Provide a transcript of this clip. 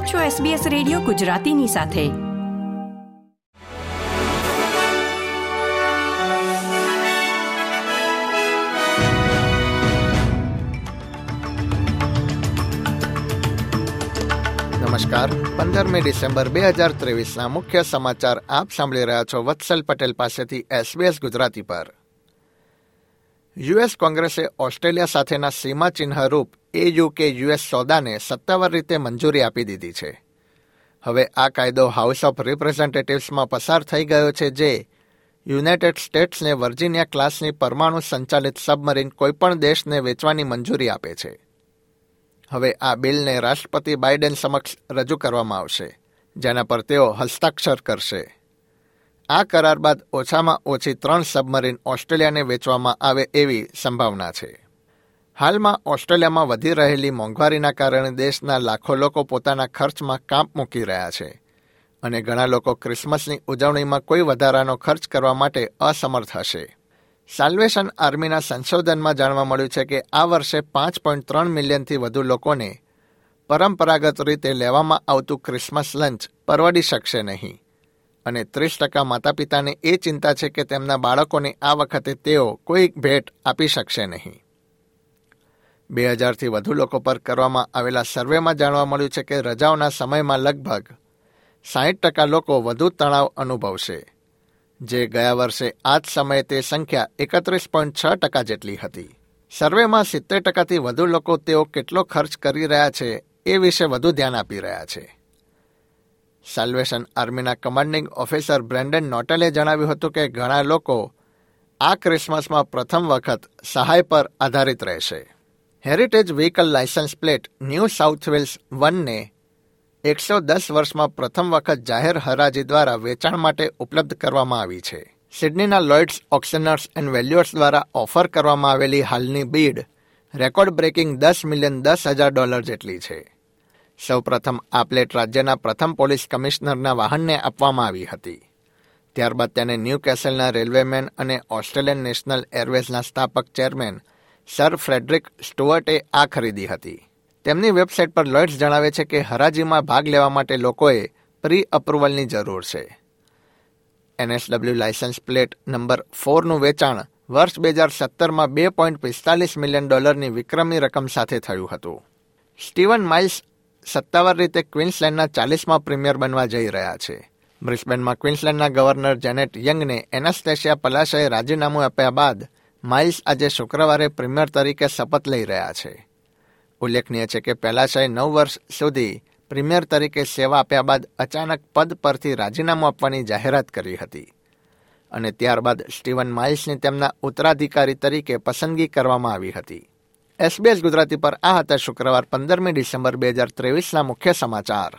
આપ છો SBS radio ગુજરાતીની સાથે. નમસ્કાર. પંદરમી ડિસેમ્બર બે હજાર ત્રેવીસના મુખ્ય સમાચાર આપ સાંભળી રહ્યા છો વત્સલ પટેલ પાસેથી એસબીએસ ગુજરાતી પર. યુએસ કોંગ્રેસે ઓસ્ટ્રેલિયા સાથેના સીમા ચિહ્નરૂપ જો કે યુએસ સોદાને સત્તાવાર રીતે મંજૂરી આપી દીધી છે. હવે આ કાયદો હાઉસ ઓફ રિપ્રેઝેન્ટેટિવ્સમાં પસાર થઈ ગયો છે જે યુનાઇટેડ સ્ટેટ્સને વર્જિનિયા ક્લાસની પરમાણુ સંચાલિત સબમરીન કોઈપણ દેશને વેચવાની મંજૂરી આપે છે. હવે આ બિલને રાષ્ટ્રપતિ બાઇડેન સમક્ષ રજૂ કરવામાં આવશે, જેના પર તેઓ હસ્તાક્ષર કરશે. આ કરાર બાદ ઓછામાં ઓછી ત્રણ સબમરીન ઓસ્ટ્રેલિયાને વેચવામાં આવે એવી સંભાવના છે. હાલમાં ઓસ્ટ્રેલિયામાં વધી રહેલી મોંઘવારીના કારણે દેશના લાખો લોકો પોતાના ખર્ચમાં કાપ મૂકી રહ્યા છે અને ઘણા લોકો ક્રિસમસની ઉજવણીમાં કોઈ વધારાનો ખર્ચ કરવા માટે અસમર્થ હશે. સાલ્વેશન આર્મીના સંશોધનમાં જાણવા મળ્યું છે કે આ વર્ષે પાંચ પોઈન્ટ ત્રણ મિલિયનથી વધુ લોકોને પરંપરાગત રીતે લેવામાં આવતું ક્રિસમસ લંચ પરવડી શકશે નહીં. અને ત્રીસ ટકા માતા પિતાને એ ચિંતા છે કે તેમના બાળકોને આ વખતે તેઓ કોઈ ભેટ આપી શકશે નહીં. બે હજારથી વધુ લોકો પર કરવામાં આવેલા સર્વેમાં જાણવા મળ્યું છે કે રજાઓના સમયમાં લગભગ સાહીઠ ટકા લોકો વધુ તણાવ અનુભવશે. જે ગયા વર્ષે આ જ સમયે તે સંખ્યા એકત્રીસ પોઈન્ટ છ ટકા જેટલી હતી. સર્વેમાં સિત્તેર ટકાથી વધુ લોકો તેઓ કેટલો ખર્ચ કરી રહ્યા છે એ વિશે વધુ ધ્યાન આપી રહ્યા છે. સાલ્વેશન આર્મીના કમાન્ડિંગ ઓફિસર બ્રેન્ડન નોટલે જણાવ્યું હતું કે ઘણા લોકો આ ક્રિસમસમાં પ્રથમ વખત સહાય પર આધારિત રહેશે. Heritage vehicle licence plate New South Wales વનને એકસો દસ વર્ષમાં પ્રથમ વખત જાહેર હરાજી દ્વારા વેચાણ માટે ઉપલબ્ધ કરવામાં આવી છે. સિડનીના લોઇડ્સ ઓક્શનર્સ એન્ડ વેલ્યુઅર્સ દ્વારા ઓફર કરવામાં આવેલી હાલની બીડ રેકોર્ડ બ્રેકિંગ દસ મિલિયન દસ હજાર ડોલર જેટલી છે. સૌપ્રથમ આ પ્લેટ રાજ્યના પ્રથમ પોલીસ કમિશનરના વાહનને આપવામાં આવી હતી. ત્યારબાદ તેને ન્યૂ કેસલના રેલવેમેન અને ઓસ્ટ્રેલિયન નેશનલ એરવેઝના સ્થાપક ચેરમેન સર ફ્રેડરિક સ્ટુઅર્ટે આ ખરીદી હતી. તેમની વેબસાઇટ પર લોઇડ્સ જણાવે છે કે હરાજીમાં ભાગ લેવા માટે લોકોએ પ્રી અપ્રુવલની જરૂર છે. એનએસડબલ્યુ લાયસન્સ પ્લેટ નંબર ફોરનું વેચાણ વર્ષ બે હજાર સત્તરમાં બે પોઈન્ટ પિસ્તાલીસ મિલિયન ડોલરની વિક્રમી રકમ સાથે થયું હતું. સ્ટીવન માઇલ્સ સત્તાવાર રીતે ક્વિન્સલેન્ડના ચાલીસમાં પ્રીમિયર બનવા જઈ રહ્યા છે. બ્રિસ્બેનમાં ક્વિન્સલેન્ડના ગવર્નર જેનેટ યંગને એનાસ્ટેશિયા પલાશાએ રાજીનામું આપ્યા બાદ માઇલ્સ આજે શુક્રવારે પ્રીમિયર તરીકે શપથ લઈ રહ્યા છે. ઉલ્લેખનીય છે કે પેલાશાએ નવ વર્ષ સુધી પ્રીમિયર તરીકે સેવા આપ્યા બાદ અચાનક પદ પરથી રાજીનામું આપવાની જાહેરાત કરી હતી. અને ત્યારબાદ સ્ટીવન માઇલ્સની તેમના ઉત્તરાધિકારી તરીકે પસંદગી કરવામાં આવી હતી. એસબીએસ ગુજરાતી પર આ હતા શુક્રવાર પંદરમી ડિસેમ્બર બે હજાર ત્રેવીસના મુખ્ય સમાચાર.